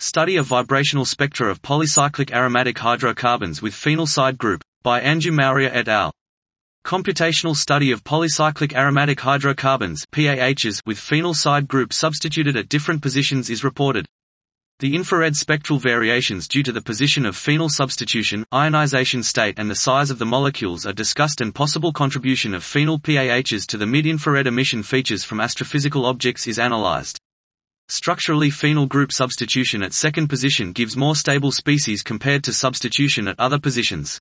Study of vibrational spectra of polycyclic aromatic hydrocarbons with phenyl side group, by Anju Maurya et al. Computational study of polycyclic aromatic hydrocarbons PAHs with phenyl side group substituted at different positions is reported. The infrared spectral variations due to the position of phenyl substitution, ionization state and the size of the molecules are discussed and possible contribution of phenyl PAHs to the mid-infrared emission features from astrophysical objects is analyzed. Structurally phenyl group substitution at second position gives more stable species compared to substitution at other positions.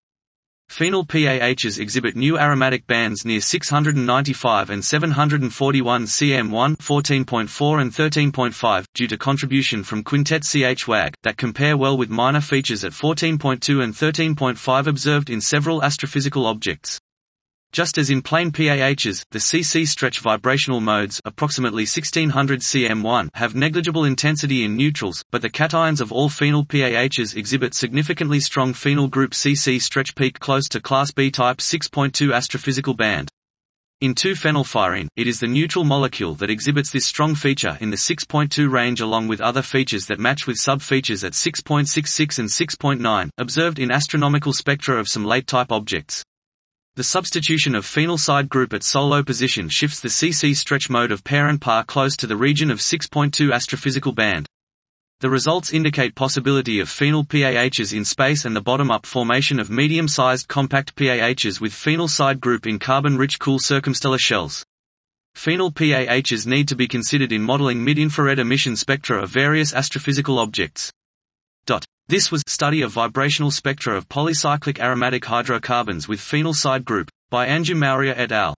Phenyl PAHs exhibit new aromatic bands near 695 and 741 cm1 14.4 and 13.5 due to contribution from quintet CH-WAG that compare well with minor features at 14.2 and 13.5 observed in several astrophysical objects. Just as in plain PAHs, the CC stretch vibrational modes approximately 1600 cm1 have negligible intensity in neutrals, but the cations of all phenyl PAHs exhibit significantly strong phenyl group CC stretch peak close to class B type 6.2 astrophysical band. In 2-phenylpyrene, it is the neutral molecule that exhibits this strong feature in the 6.2 range along with other features that match with sub-features at 6.66 and 6.9, observed in astronomical spectra of some late-type objects. The substitution of phenyl side group at solo position shifts the CC stretch mode of parent PAH close to the region of 6.2 astrophysical band. The results indicate possibility of phenyl PAHs in space and the bottom-up formation of medium-sized compact PAHs with phenyl side group in carbon-rich cool circumstellar shells. Phenyl PAHs need to be considered in modeling mid-infrared emission spectra of various astrophysical objects. Dot. This was Study of Vibrational Spectra of Polycyclic Aromatic Hydrocarbons with Phenyl Side Group, by Anju Maurya et al.